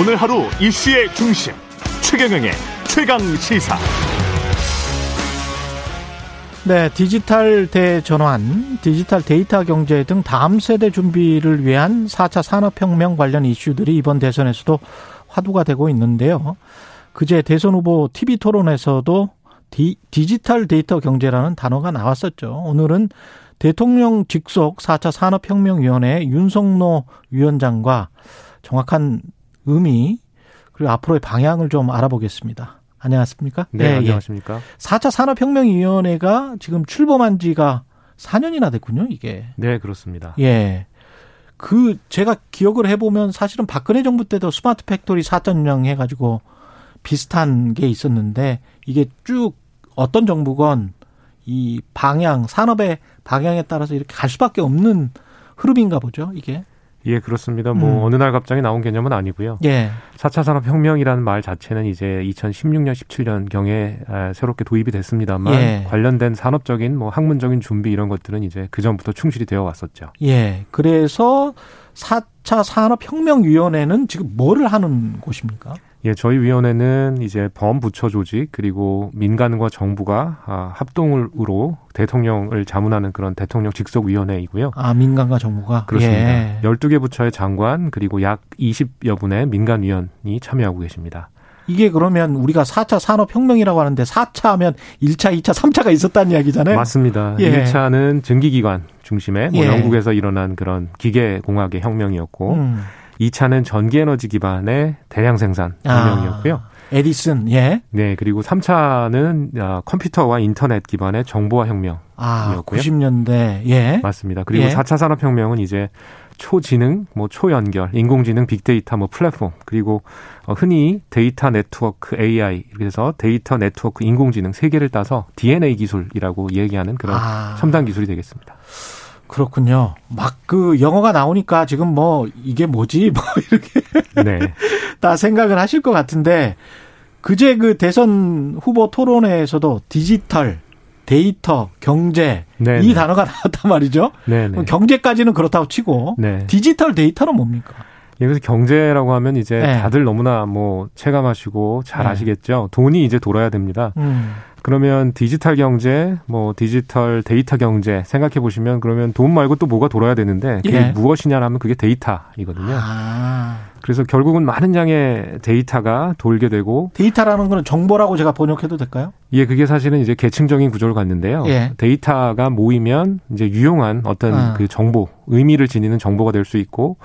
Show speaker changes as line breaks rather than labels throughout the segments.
오늘 하루 이슈의 중심 최경영의 최강 시사.
네, 디지털 대전환, 디지털 데이터 경제 등 다음 세대 준비를 위한 4차 산업혁명 관련 이슈들이 이번 대선에서도 화두가 되고 있는데요. 그제 대선 후보 TV 토론에서도 디, 디지털 데이터 경제라는 단어가 나왔었죠. 오늘은 대통령 직속 4차 산업혁명위원회 윤성로 위원장과 정확한 의미 그리고 앞으로의 방향을 좀 알아보겠습니다. 안녕하십니까?
네, 네 안녕하십니까? 예.
4차 산업혁명위원회가 지금 출범한 지가 4년이나 됐군요, 이게.
네, 그렇습니다.
예. 그, 제가 기억을 해보면 사실은 박근혜 정부 때도 스마트 팩토리 4.0 해가지고 비슷한 게 있었는데 이게 쭉 어떤 정부건 이 방향, 산업의 방향에 따라서 이렇게 갈 수밖에 없는 흐름인가 보죠, 이게.
예, 그렇습니다. 뭐 음. 어느 날 갑자기 나온 개념은 아니고요. 예. 4차 산업 혁명이라는 말 자체는 이제 2016년, 17년 경에 새롭게 도입이 됐습니다만 예. 관련된 산업적인 뭐 학문적인 준비 이런 것들은 이제 그 전부터 충실히 되어 왔었죠.
예. 그래서 4차 산업 혁명 위원회는 지금 뭐를 하는 곳입니까?
예, 저희 위원회는 이제 범부처 조직 그리고 민간과 정부가 아, 합동으로 대통령을 자문하는 그런 대통령 직속 위원회이고요.
아, 민간과 정부가
그렇습니다. 예. 12개 부처의 장관 그리고 약 20여 분의 민간 위원이 참여하고 계십니다.
이게 그러면 우리가 4차 산업혁명이라고 하는데 4차 하면 1차, 2차, 3차가 있었다는 이야기잖아요.
맞습니다. 예. 1차는 증기기관 중심의 뭐 예. 영국에서 일어난 그런 기계공학의 혁명이었고 음. 2차는 전기 에너지 기반의 대량 생산 혁명이었고요. 아,
에디슨, 예.
네, 그리고 3차는 아, 컴퓨터와 인터넷 기반의 정보화 혁명이었고요. 아,
90년대, 예.
맞습니다. 그리고 예. 4차 산업혁명은 이제 초지능, 뭐 초연결, 인공지능, 빅데이터, 뭐 플랫폼, 그리고 어, 흔히 데이터 네트워크 AI 그래서 데이터 네트워크 인공지능 세 개를 따서 DNA 기술이라고 얘기하는 그런 아. 첨단 기술이 되겠습니다.
그렇군요. 막 그 영어가 나오니까 지금 뭐 이게 뭐지 뭐 이렇게 네. 다 생각을 하실 것 같은데 그제 그 대선 후보 토론회에서도 디지털 데이터, 경제 네네. 이 네. 단어가 나왔단 말이죠. 네네. 네. 경제까지는 그렇다고 치고 네. 디지털 데이터는 뭡니까?
여기서 경제라고 하면 이제 네. 다들 너무나 뭐 체감하시고 잘 네. 아시겠죠. 돈이 이제 돌아야 됩니다. 음. 그러면 디지털 경제, 뭐 디지털 데이터 경제 생각해 보시면 그러면 돈 말고 또 뭐가 돌아야 되는데 그게 예. 무엇이냐라면 그게 데이터이거든요. 아. 그래서 결국은 많은 양의 데이터가 돌게 되고
데이터라는 거는 정보라고 제가 번역해도 될까요?
예, 그게 사실은 이제 계층적인 구조를 갖는데요. 예. 데이터가 모이면 이제 유용한 어떤 아. 그 정보, 의미를 지니는 정보가 될 수 있고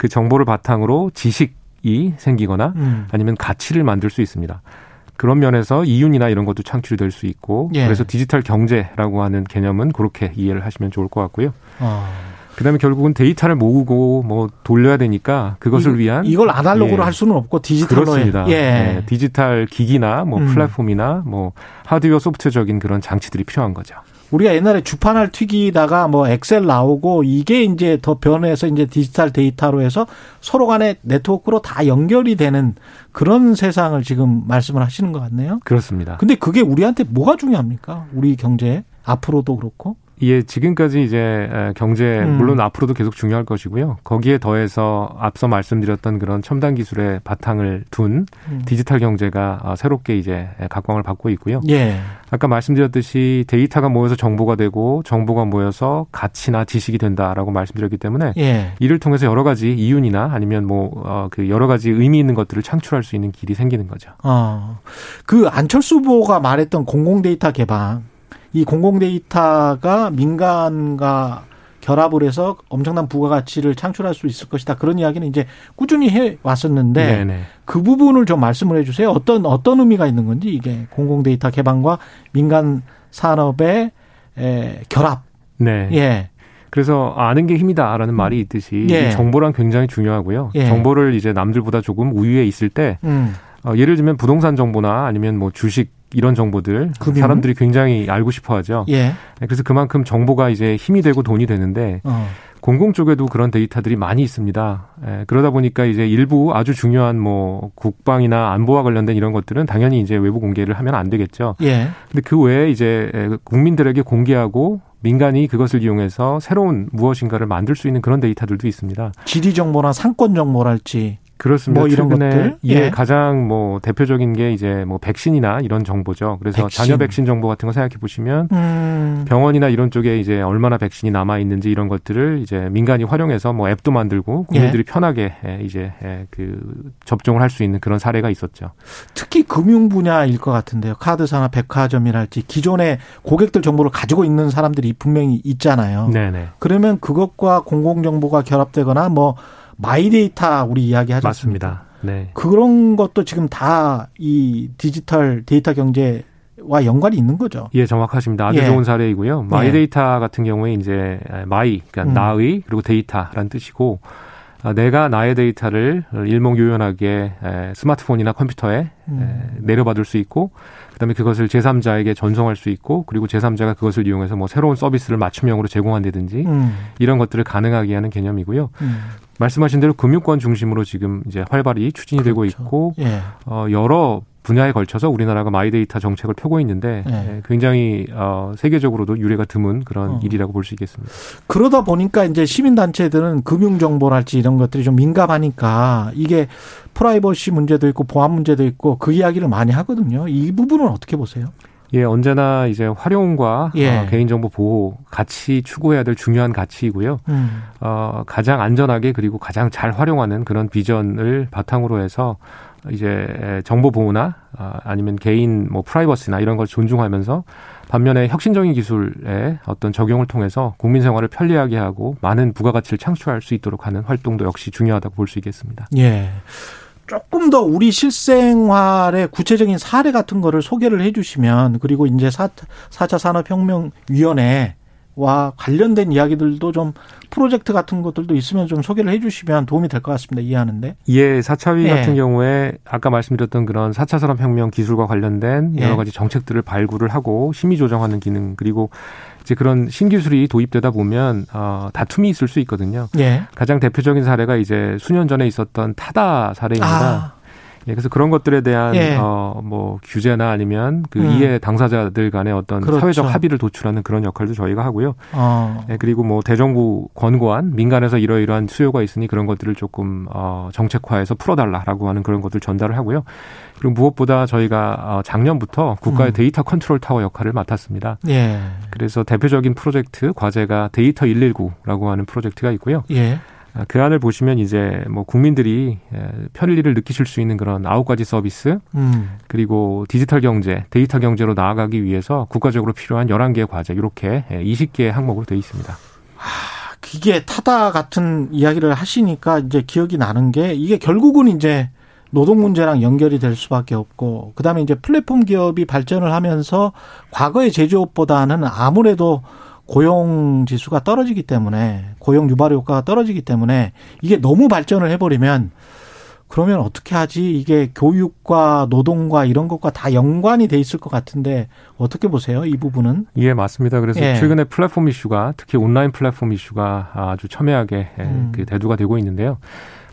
그 정보를 바탕으로 지식이 생기거나 음. 아니면 가치를 만들 수 있습니다. 그런 면에서 이윤이나 이런 것도 창출이 될 수 있고 예. 그래서 디지털 경제라고 하는 개념은 그렇게 이해를 하시면 좋을 것 같고요. 어. 그다음에 결국은 데이터를 모으고 뭐 돌려야 되니까 그것을 이, 위한
이걸 아날로그로 예. 할 수는 없고 디지털로
그렇습니다. 예. 예. 디지털 기기나 뭐 음. 플랫폼이나 뭐 하드웨어 소프트적인 그런 장치들이 필요한 거죠.
우리가 옛날에 주판을 튀기다가 뭐 엑셀 나오고 이게 이제 더 변해서 이제 디지털 데이터로 해서 서로 간에 네트워크로 다 연결이 되는 그런 세상을 지금 말씀을 하시는 것 같네요.
그렇습니다.
근데 그게 우리한테 뭐가 중요합니까? 우리 경제 앞으로도 그렇고.
예, 지금까지 이제 경제 음. 물론 앞으로도 계속 중요할 것이고요. 거기에 더해서 앞서 말씀드렸던 그런 첨단 기술의 바탕을 둔 음. 디지털 경제가 어, 새롭게 이제 각광을 받고 있고요. 예. 아까 말씀드렸듯이 데이터가 모여서 정보가 되고 정보가 모여서 가치나 지식이 된다라고 말씀드렸기 때문에 예. 이를 통해서 여러 가지 이윤이나 아니면 뭐그 어, 여러 가지 의미 있는 것들을 창출할 수 있는 길이 생기는 거죠.
어. 그 안철수 후보가 말했던 공공 데이터 개방 이 공공 데이터가 민간과 결합을 해서 엄청난 부가가치를 창출할 수 있을 것이다. 그런 이야기는 이제 꾸준히 해 왔었는데 네네. 그 부분을 좀 말씀을 해 주세요. 어떤 어떤 의미가 있는 건지 이게 공공 데이터 개방과 민간 산업의 에, 결합.
네. 예. 그래서 아는 게 힘이다라는 말이 있듯이 예. 정보랑 굉장히 중요하고요. 예. 정보를 이제 남들보다 조금 우위에 있을 때 음. 어, 예를 들면 부동산 정보나 아니면 뭐 주식 이런 정보들 금융? 사람들이 굉장히 알고 싶어 하죠. 예. 네, 그래서 그만큼 정보가 이제 힘이 되고 돈이 되는데 어. 공공 쪽에도 그런 데이터들이 많이 있습니다. 예, 그러다 보니까 이제 일부 아주 중요한 뭐 국방이나 안보와 관련된 이런 것들은 당연히 이제 외부 공개를 하면 안 되겠죠. 예. 근데 그 외에 이제 국민들에게 공개하고 민간이 그것을 이용해서 새로운 무엇인가를 만들 수 있는 그런 데이터들도 있습니다.
지리 정보나 상권 정보랄지
그렇습니다. 뭐 이런 것들. 예, 예, 가장 뭐 대표적인 게 이제 뭐 백신이나 이런 정보죠. 그래서 백신. 자녀 백신 정보 같은 거 생각해 보시면 음. 병원이나 이런 쪽에 이제 얼마나 백신이 남아 있는지 이런 것들을 이제 민간이 활용해서 뭐 앱도 만들고 국민들이 예. 편하게 예, 이제 예, 그 접종을 할 수 있는 그런 사례가 있었죠.
특히 금융 분야일 것 같은데요. 카드사나 백화점이랄지 기존의 고객들 정보를 가지고 있는 사람들이 분명히 있잖아요. 네네. 그러면 그것과 공공 정보가 결합되거나 뭐 마이데이터 우리 이야기 하죠.
맞습니다. 네.
그런 것도 지금 다 이 디지털 데이터 경제 와 연관이 있는 거죠.
예, 정확하십니다. 아주 예. 좋은 사례이고요. 마이데이터 예. 같은 경우에 이제 my, 그러니까 음. 나의 그리고 데이터라는 뜻이고 아, 내가 나의 데이터를 일목요연하게 스마트폰이나 컴퓨터에 음. 내려받을 수 있고 그다음에 그것을 제3자에게 전송할 수 있고 그리고 제3자가 그것을 이용해서 뭐 새로운 서비스를 맞춤형으로 제공한다든지 음. 이런 것들을 가능하게 하는 개념이고요. 음. 말씀하신 대로 금융권 중심으로 지금 이제 활발히 추진이 그렇죠. 되고 있고 예. 어 여러 분야에 걸쳐서 우리나라가 마이데이터 정책을 펴고 있는데 네. 굉장히 어, 세계적으로도 유례가 드문 그런 어. 일이라고 볼 수 있겠습니다.
그러다 보니까 이제 시민단체들은 금융정보랄지 이런 것들이 좀 민감하니까 이게 프라이버시 문제도 있고 보안 문제도 있고 그 이야기를 많이 하거든요. 이 부분은 어떻게 보세요?
예, 언제나 이제 활용과 예. 어, 개인정보 보호 같이 추구해야 될 중요한 가치이고요. 음. 어, 가장 안전하게 그리고 가장 잘 활용하는 그런 비전을 바탕으로 해서 이제 정보 보호나 아, 아니면 개인 뭐 프라이버시나 이런 걸 존중하면서 반면에 혁신적인 기술의 어떤 적용을 통해서 국민 생활을 편리하게 하고 많은 부가가치를 창출할 수 있도록 하는 활동도 역시 중요하다고 볼 수 있겠습니다.
예. 조금 더 우리 실생활의 구체적인 사례 같은 거를 소개를 해 주시면 그리고 이제 4차 산업혁명위원회 와 관련된 이야기들도 좀 프로젝트 같은 것들도 있으면 좀 소개를 해 주시면 도움이 될 것 같습니다. 이해하는데.
예, 4차위 예. 같은 경우에 아까 말씀드렸던 그런 4차 산업혁명 기술과 관련된 예. 여러 가지 정책들을 발굴을 하고 심의 조정하는 기능 그리고 이제 그런 신기술이 도입되다 보면 어, 다툼이 있을 수 있거든요. 예. 가장 대표적인 사례가 이제 수년 전에 있었던 타다 사례입니다. 아. 예, 그래서 그런 것들에 대한 예. 어뭐 규제나 아니면 그 음. 이해 당사자들 간의 어떤 그렇죠. 사회적 합의를 도출하는 그런 역할도 저희가 하고요. 어. 예, 그리고 뭐 대정부 권고안 민간에서 이러이러한 수요가 있으니 그런 것들을 조금 어 정책화해서 풀어달라라고 하는 그런 것들 전달을 하고요. 그리고 무엇보다 저희가 어 작년부터 국가의 음. 데이터 컨트롤 타워 역할을 맡았습니다. 예. 그래서 대표적인 프로젝트 과제가 데이터 119라고 하는 프로젝트가 있고요. 예. 아, 그 안을 보시면 이제 뭐 국민들이 편리를 느끼실 수 있는 그런 아홉 가지 서비스 음. 그리고 디지털 경제, 데이터 경제로 나아가기 위해서 국가적으로 필요한 11개의 과제 이렇게 20개의 항목으로 되어 있습니다.
하, 이게 타다 같은 이야기를 하시니까 이제 기억이 나는 게 이게 결국은 이제 노동 문제랑 연결이 될 수밖에 없고 그다음에 이제 플랫폼 기업이 발전을 하면서 과거의 제조업보다는 아무래도 고용 지수가 떨어지기 때문에 고용 유발 효과가 떨어지기 때문에 이게 너무 발전을 해버리면 그러면 어떻게 하지? 이게 교육과 노동과 이런 것과 다 연관이 돼 있을 것 같은데 어떻게 보세요? 이 부분은?
예, 맞습니다. 그래서 예. 최근에 플랫폼 이슈가 특히 온라인 플랫폼 이슈가 아주 첨예하게 음. 그 대두가 되고 있는데요.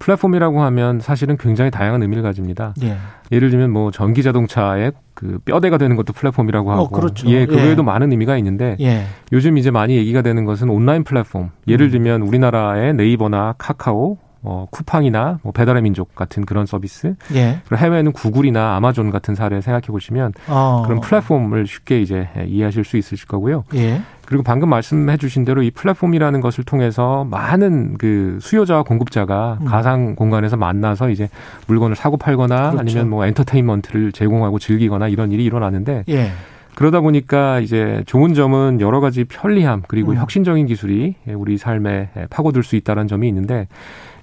플랫폼이라고 하면 사실은 굉장히 다양한 의미를 가집니다. 예. 예를 들면 뭐 전기 자동차의 그 뼈대가 되는 것도 플랫폼이라고 어, 하고 어, 그렇죠. 예, 그 예. 외에도 많은 의미가 있는데 예. 요즘 이제 많이 얘기가 되는 것은 온라인 플랫폼. 예를 음. 들면 우리나라의 네이버나 카카오 뭐 쿠팡이나 뭐 배달의 민족 같은 그런 서비스. 예. 그리고 해외에는 구글이나 아마존 같은 사례 생각해 보시면 어. 그런 플랫폼을 쉽게 이제 이해하실 수 있으실 거고요. 예. 그리고 방금 말씀해 주신 대로 이 플랫폼이라는 것을 통해서 많은 그 수요자와 공급자가 음. 가상 공간에서 만나서 이제 물건을 사고 팔거나 그렇죠. 아니면 뭐 엔터테인먼트를 제공하고 즐기거나 이런 일이 일어나는데 예. 그러다 보니까 이제 좋은 점은 여러 가지 편리함 그리고 음. 혁신적인 기술이 우리 삶에 파고들 수 있다는 점이 있는데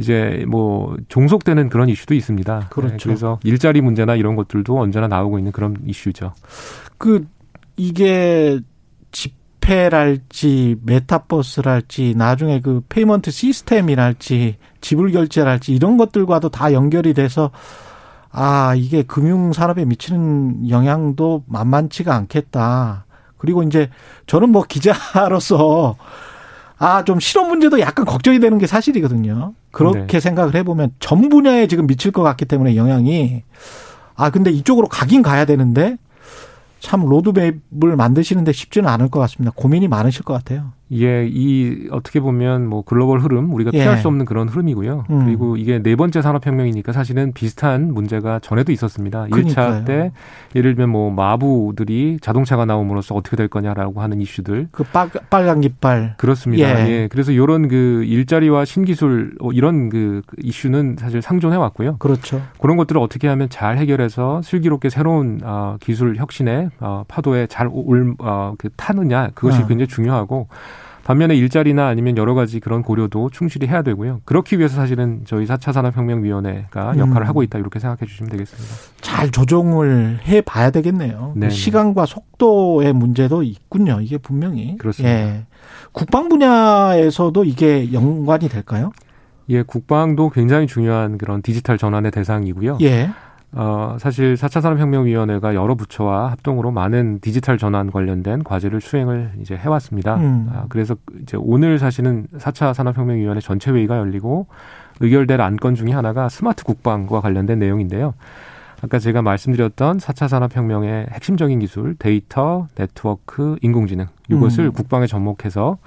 이제 뭐 종속되는 그런 이슈도 있습니다. 네, 그렇죠. 그래서 일자리 문제나 이런 것들도 언제나 나오고 있는 그런 이슈죠.
그 이게 집회랄지 메타버스랄지 나중에 그 payment 시스템이랄지 지불 결제랄지 이런 것들과도 다 연결이 돼서 아, 이게 금융 산업에 미치는 영향도 만만치가 않겠다. 그리고 이제 저는 뭐 기자로서 아, 좀 실업 문제도 약간 걱정이 되는 게 사실이거든요. 그렇게 네. 생각을 해보면 전 분야에 지금 미칠 것 같기 때문에 영향이 아, 근데 이쪽으로 가긴 가야 되는데 참 로드맵을 만드시는데 쉽지는 않을 것 같습니다. 고민이 많으실 것 같아요.
이게 이 어떻게 보면 뭐 글로벌 흐름 우리가 피할 예. 수 없는 그런 흐름이고요. 음. 그리고 이게 네 번째 산업혁명이니까 사실은 비슷한 문제가 전에도 있었습니다. 그러니까요. 1차 때 예를 들면 뭐 마부들이 자동차가 나옴으로써 어떻게 될 거냐라고 하는 이슈들.
그 빨, 빨간 깃발.
그렇습니다. 예. 예. 그래서 이런 그 일자리와 신기술 어, 이런 그 이슈는 사실 상존해 왔고요.
그렇죠.
그런 것들을 어떻게 하면 잘 해결해서 슬기롭게 새로운 어, 기술 혁신의 어, 파도에 잘 올, 어, 그 타느냐 그것이 어. 굉장히 중요하고 반면에 일자리나 아니면 여러 가지 그런 고려도 충실히 해야 되고요. 그렇기 위해서 사실은 저희 4차 산업혁명위원회가 음. 역할을 음. 하고 있다 이렇게 생각해 주시면 되겠습니다.
잘 조정을 해 봐야 되겠네요. 네. 시간과 속도의 문제도 있군요. 이게 분명히.
그렇습니다. 예.
국방 분야에서도 이게 연관이 될까요?
예, 국방도 굉장히 중요한 그런 디지털 전환의 대상이고요.
예.
어, 사실 4차 산업혁명위원회가 여러 부처와 합동으로 많은 디지털 전환 관련된 과제를 수행을 이제 해왔습니다. 음. 아, 그래서 이제 오늘 사실은 4차 산업혁명위원회 전체 회의가 열리고 의결될 안건 중에 하나가 스마트 국방과 관련된 내용인데요. 아까 제가 말씀드렸던 4차 산업혁명의 핵심적인 기술, 데이터, 네트워크, 인공지능, 이것을 음. 국방에 접목해서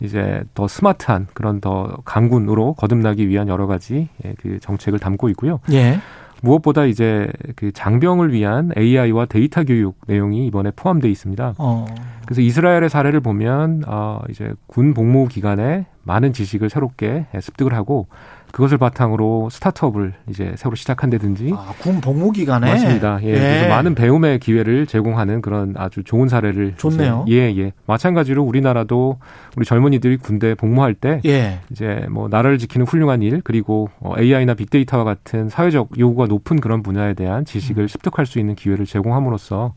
이제 더 스마트한 그런 더 강군으로 거듭나기 위한 여러 가지 예, 그 정책을 담고 있고요.
예.
무엇보다 이제 그 장병을 위한 AI와 데이터 교육 내용이 이번에 포함되어 있습니다.
어.
그래서 이스라엘의 사례를 보면 어 이제 군 복무 기간에 많은 지식을 새롭게 습득을 하고 그것을 바탕으로 스타트업을 이제 새로 시작한다든지.
아, 군 복무 기간에
맞습니다. 예. 예. 그래서 많은 배움의 기회를 제공하는 그런 아주 좋은 사례를
좋네요.
이제, 예, 예. 마찬가지로 우리나라도 우리 젊은이들이 군대 복무할 때 예. 이제 뭐 나라를 지키는 훌륭한 일 그리고 어, AI나 빅데이터와 같은 사회적 요구가 높은 그런 분야에 대한 지식을 음. 습득할 수 있는 기회를 제공함으로써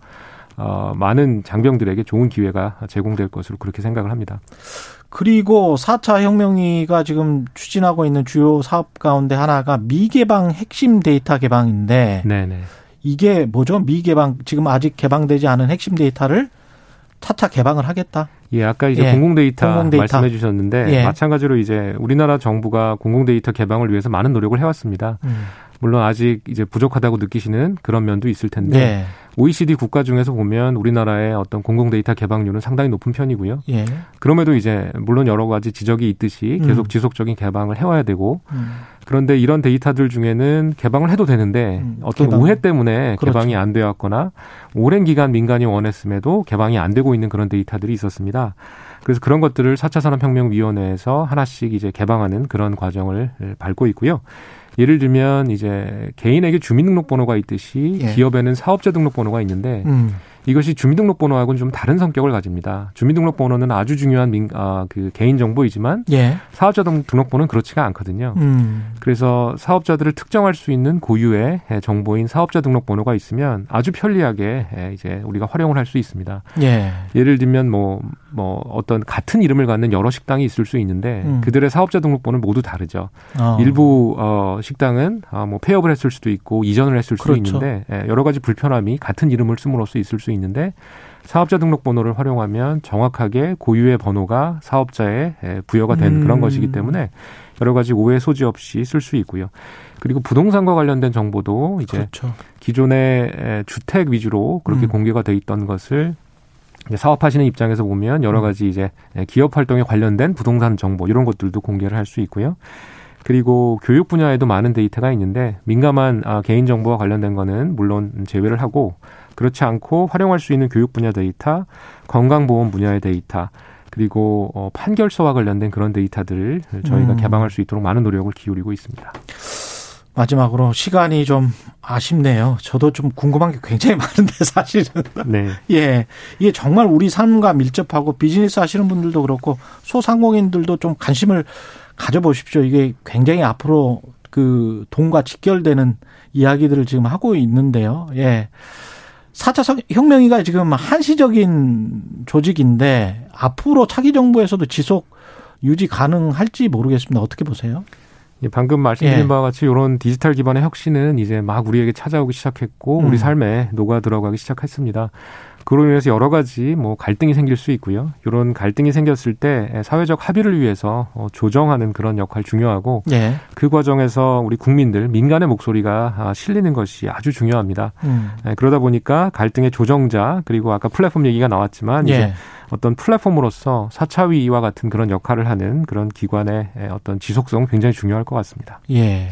어, 많은 장병들에게 좋은 기회가 제공될 것으로 그렇게 생각을 합니다.
그리고 4차 혁명위가 지금 추진하고 있는 주요 사업 가운데 하나가 미개방 핵심 데이터 개방인데
네네.
이게 뭐죠? 미개방 지금 아직 개방되지 않은 핵심 데이터를 차차 개방을 하겠다.
예, 아까 이제 예, 공공 데이터, 공공데이터, 말씀해 주셨는데 예. 마찬가지로 이제 우리나라 정부가 공공 데이터 개방을 위해서 많은 노력을 해왔습니다. 음. 물론 아직 이제 부족하다고 느끼시는 그런 면도 있을 텐데 네. OECD 국가 중에서 보면 우리나라의 어떤 공공 데이터 개방률은 상당히 높은 편이고요.
예.
그럼에도 이제 물론 여러 가지 지적이 있듯이 계속 음. 지속적인 개방을 해와야 되고 음. 그런데 이런 데이터들 중에는 개방을 해도 되는데 음. 어떤 개방. 오해 때문에 그렇죠. 개방이 안 되었거나 오랜 기간 민간이 원했음에도 개방이 안 되고 있는 그런 데이터들이 있었습니다. 그래서 그런 것들을 4차 산업혁명위원회에서 하나씩 이제 개방하는 그런 과정을 밟고 있고요. 예를 들면 이제 개인에게 주민등록번호가 있듯이 예. 기업에는 사업자 등록번호가 있는데 음. 이것이 주민등록번호하고는 좀 다른 성격을 가집니다. 주민등록번호는 아주 중요한 민, 아, 그 개인 정보이지만
예.
사업자 등록번호는 그렇지가 않거든요.
음.
그래서 사업자들을 특정할 수 있는 고유의 정보인 사업자 등록번호가 있으면 아주 편리하게 이제 우리가 활용을 할 수 있습니다.
예.
예를 들면 뭐 뭐뭐 어떤 같은 이름을 갖는 여러 식당이 있을 수 있는데 음. 그들의 사업자 등록번호는 모두 다르죠. 어. 일부 어 식당은 아, 뭐 폐업을 했을 수도 있고 이전을 했을 수도 그렇죠. 있는데 여러 가지 불편함이 같은 이름을 씀으로써 있을 수 있는데 사업자 등록번호를 활용하면 정확하게 고유의 번호가 사업자에 부여가 된 음. 그런 것이기 때문에 여러 가지 오해 소지 없이 쓸 수 있고요. 그리고 부동산과 관련된 정보도 이제
그렇죠.
기존의 주택 위주로 그렇게 음. 공개가 돼 있던 것을 사업하시는 입장에서 보면 여러 음. 가지 이제 기업 활동에 관련된 부동산 정보 이런 것들도 공개를 할 수 있고요. 그리고 교육 분야에도 많은 데이터가 있는데 민감한 아, 개인 정보와 관련된 거는 물론 제외를 하고 그렇지 않고 활용할 수 있는 교육 분야 데이터, 건강보험 분야의 데이터, 그리고 어, 판결서와 관련된 그런 데이터들을 저희가 음. 개방할 수 있도록 많은 노력을 기울이고 있습니다.
마지막으로 시간이 좀 아쉽네요. 저도 좀 궁금한 게 굉장히 많은데 사실은.
네.
예. 이게 정말 우리 삶과 밀접하고 비즈니스 하시는 분들도 그렇고 소상공인들도 좀 관심을 가져보십시오. 이게 굉장히 앞으로 그 돈과 직결되는 이야기들을 지금 하고 있는데요. 예. 4차 혁명이가 지금 한시적인 조직인데 앞으로 차기 정부에서도 지속 유지 가능할지 모르겠습니다. 어떻게 보세요?
예, 방금 말씀드린 예. 바와 같이 이런 디지털 기반의 혁신은 이제 막 우리에게 찾아오기 시작했고 음. 우리 삶에 녹아 들어가기 시작했습니다. 그로 인해서 여러 가지 뭐 갈등이 생길 수 있고요. 이런 갈등이 생겼을 때 사회적 합의를 위해서 어, 조정하는 그런 역할 중요하고 예. 그 과정에서 우리 국민들 민간의 목소리가 아, 실리는 것이 아주 중요합니다. 음. 예, 그러다 보니까 갈등의 조정자 그리고 아까 플랫폼 얘기가 나왔지만 예. 이제 어떤 플랫폼으로서 사차위와 같은 그런 역할을 하는 그런 기관의 어떤 지속성 굉장히 중요할 것 같습니다.
예.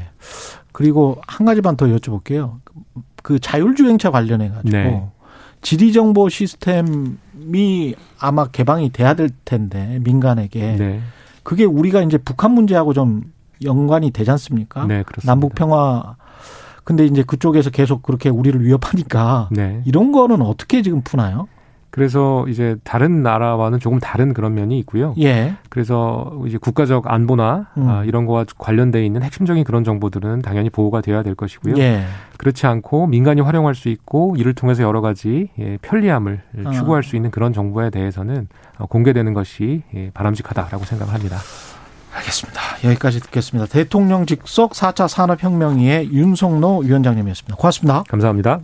그리고 한 가지만 더 여쭤볼게요. 그 자율주행차 관련해 가지고 네. 지리정보 시스템이 아마 개방이 돼야 될 텐데 민간에게 네. 그게 우리가 이제 북한 문제하고 좀 연관이 되지 않습니까? 네, 그렇습니다. 남북 평화 근데 이제 그쪽에서 계속 그렇게 우리를 위협하니까 네. 이런 거는 어떻게 지금 푸나요?
그래서 이제 다른 나라와는 조금 다른 그런 면이 있고요. 예. 그래서 이제 국가적 안보나 음. 아, 이런 거와 관련돼 있는 핵심적인 그런 정보들은 당연히 보호가 되어야 될 것이고요. 예. 그렇지 않고 민간이 활용할 수 있고 이를 통해서 여러 가지 예, 편리함을 어. 추구할 수 있는 그런 정보에 대해서는 어, 공개되는 것이 예, 바람직하다라고 생각합니다.
알겠습니다. 여기까지 듣겠습니다. 대통령 직속 4차 산업혁명위의 윤석노 위원장님이었습니다. 고맙습니다.
감사합니다.